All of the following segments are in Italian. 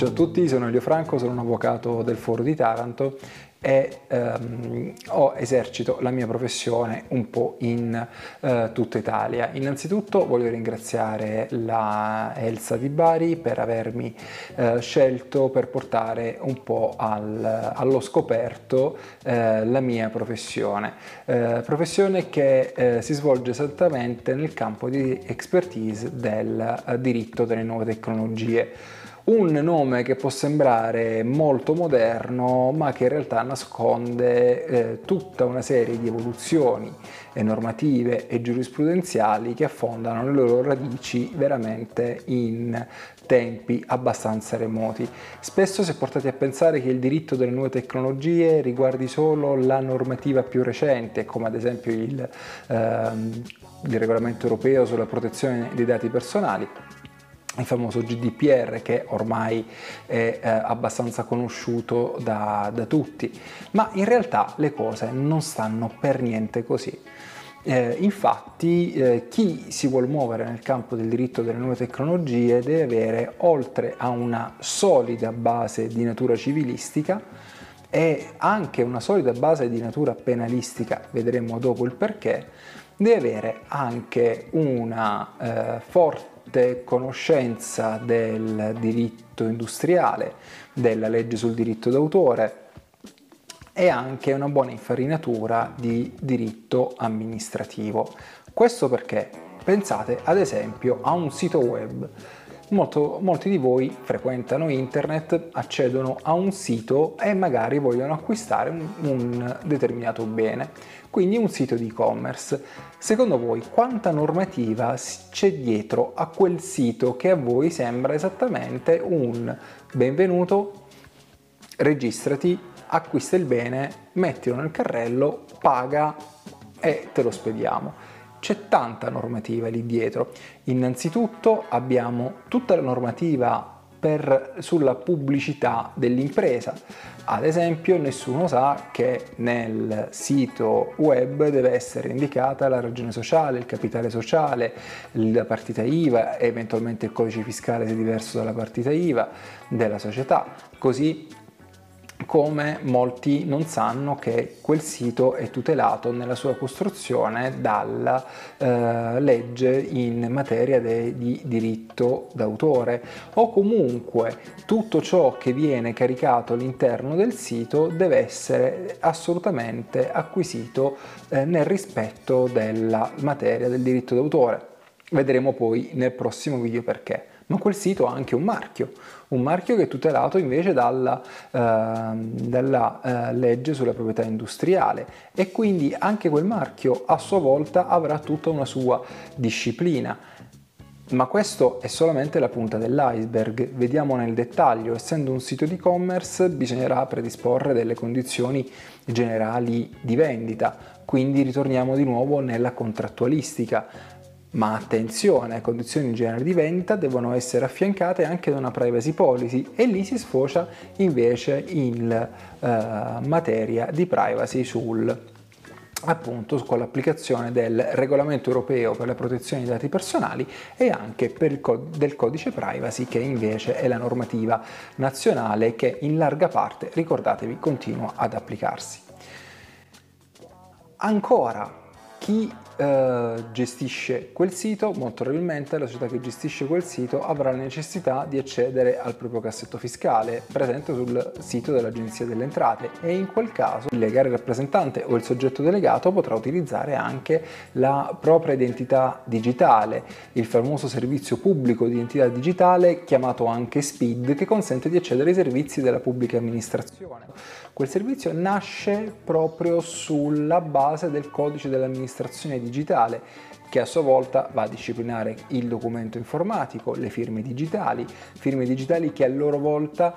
Ciao a tutti, sono Elio Franco, sono un avvocato del Foro di Taranto e ehm, ho, esercito la mia professione un po' in eh, tutta Italia. Innanzitutto voglio ringraziare la Elsa di Bari per avermi eh, scelto per portare un po' al, allo scoperto eh, la mia professione, eh, professione che eh, si svolge esattamente nel campo di expertise del eh, diritto delle nuove tecnologie un nome che può sembrare molto moderno ma che in realtà nasconde eh, tutta una serie di evoluzioni normative e giurisprudenziali che affondano le loro radici veramente in tempi abbastanza remoti. Spesso si è portati a pensare che il diritto delle nuove tecnologie riguardi solo la normativa più recente, come ad esempio il, ehm, il regolamento europeo sulla protezione dei dati personali il famoso GDPR che ormai è eh, abbastanza conosciuto da, da, tutti, ma in realtà le cose non stanno per niente così. Eh, infatti eh, chi si vuole muovere nel campo del diritto delle nuove tecnologie deve avere, oltre a una solida base di natura civilistica, e anche una solida base di natura penalistica, vedremo dopo il perché, deve avere anche una eh, forte forte conoscenza del diritto industriale, della legge sul diritto d'autore e anche una buona infarinatura di diritto amministrativo. Questo perché pensate ad esempio a un sito web. Molto, molti di voi frequentano internet, accedono a un sito e magari vogliono acquistare un, un determinato bene quindi un sito di e-commerce. Secondo voi quanta normativa c'è dietro a quel sito che a voi sembra esattamente un benvenuto, registrati, acquista il bene, mettilo nel carrello, paga e te lo spediamo. C'è tanta normativa lì dietro. Innanzitutto abbiamo tutta la normativa per, sulla pubblicità dell'impresa. Ad esempio nessuno sa che nel sito web deve essere indicata la ragione sociale, il capitale sociale, la partita IVA, eventualmente il codice fiscale se diverso dalla partita IVA della società. Così come molti non sanno che quel sito è tutelato nella sua costruzione dalla eh, legge in materia de, di diritto d'autore o comunque tutto ciò che viene caricato all'interno del sito deve essere assolutamente acquisito eh, nel rispetto della materia del diritto d'autore. Vedremo poi nel prossimo video perché ma quel sito ha anche un marchio, un marchio che è tutelato invece dalla, eh, dalla eh, legge sulla proprietà industriale e quindi anche quel marchio a sua volta avrà tutta una sua disciplina. Ma questo è solamente la punta dell'iceberg, vediamo nel dettaglio, essendo un sito di e-commerce bisognerà predisporre delle condizioni generali di vendita, quindi ritorniamo di nuovo nella contrattualistica ma attenzione, condizioni generali di vendita devono essere affiancate anche da una privacy policy e lì si sfocia invece in eh, materia di privacy sul appunto con l'applicazione del regolamento europeo per la protezione dei dati personali e anche co- del codice privacy che invece è la normativa nazionale che in larga parte, ricordatevi, continua ad applicarsi. Ancora, chi eh, gestisce quel sito, molto probabilmente la società che gestisce quel sito avrà la necessità di accedere al proprio cassetto fiscale presente sul sito dell'Agenzia delle Entrate e in quel caso il legale rappresentante o il soggetto delegato potrà utilizzare anche la propria identità digitale, il famoso servizio pubblico di identità digitale chiamato anche SPID che consente di accedere ai servizi della pubblica amministrazione. Quel servizio nasce proprio sulla base del codice dell'amministrazione digitale digitale che a sua volta va a disciplinare il documento informatico, le firme digitali, firme digitali che a loro volta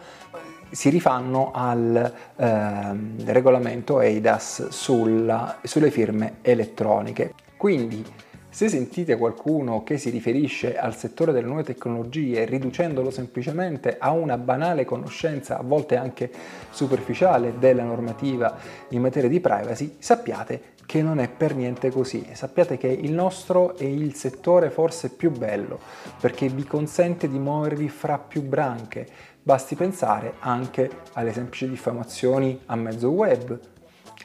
si rifanno al eh, regolamento EIDAS sulla, sulle firme elettroniche. Quindi se sentite qualcuno che si riferisce al settore delle nuove tecnologie riducendolo semplicemente a una banale conoscenza, a volte anche superficiale, della normativa in materia di privacy, sappiate che non è per niente così. Sappiate che il nostro è il settore forse più bello perché vi consente di muovervi fra più branche, Basti pensare anche alle semplici diffamazioni a mezzo web.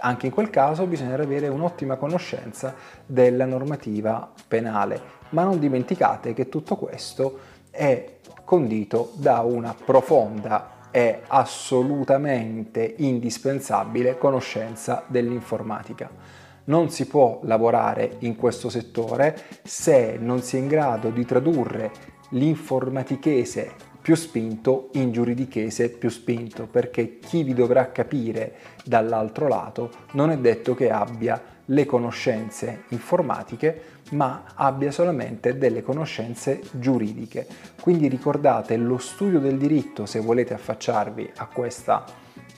Anche in quel caso bisogna avere un'ottima conoscenza della normativa penale, ma non dimenticate che tutto questo è condito da una profonda e assolutamente indispensabile conoscenza dell'informatica. Non si può lavorare in questo settore se non si è in grado di tradurre l'informatichese più spinto in giuridichese più spinto, perché chi vi dovrà capire dall'altro lato non è detto che abbia le conoscenze informatiche, ma abbia solamente delle conoscenze giuridiche. Quindi ricordate, lo studio del diritto, se volete affacciarvi a questa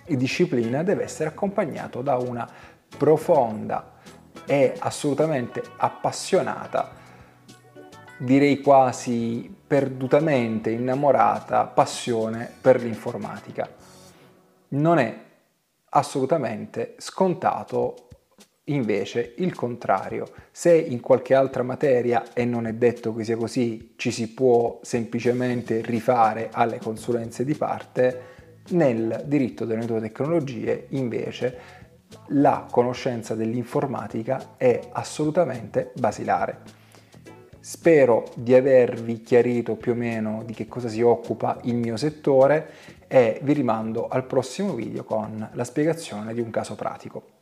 disciplina, deve essere accompagnato da una profonda e assolutamente appassionata direi quasi perdutamente innamorata passione per l'informatica. Non è assolutamente scontato invece il contrario. Se in qualche altra materia, e non è detto che sia così, ci si può semplicemente rifare alle consulenze di parte, nel diritto delle nuove tecnologie invece la conoscenza dell'informatica è assolutamente basilare. Spero di avervi chiarito più o meno di che cosa si occupa il mio settore e vi rimando al prossimo video con la spiegazione di un caso pratico.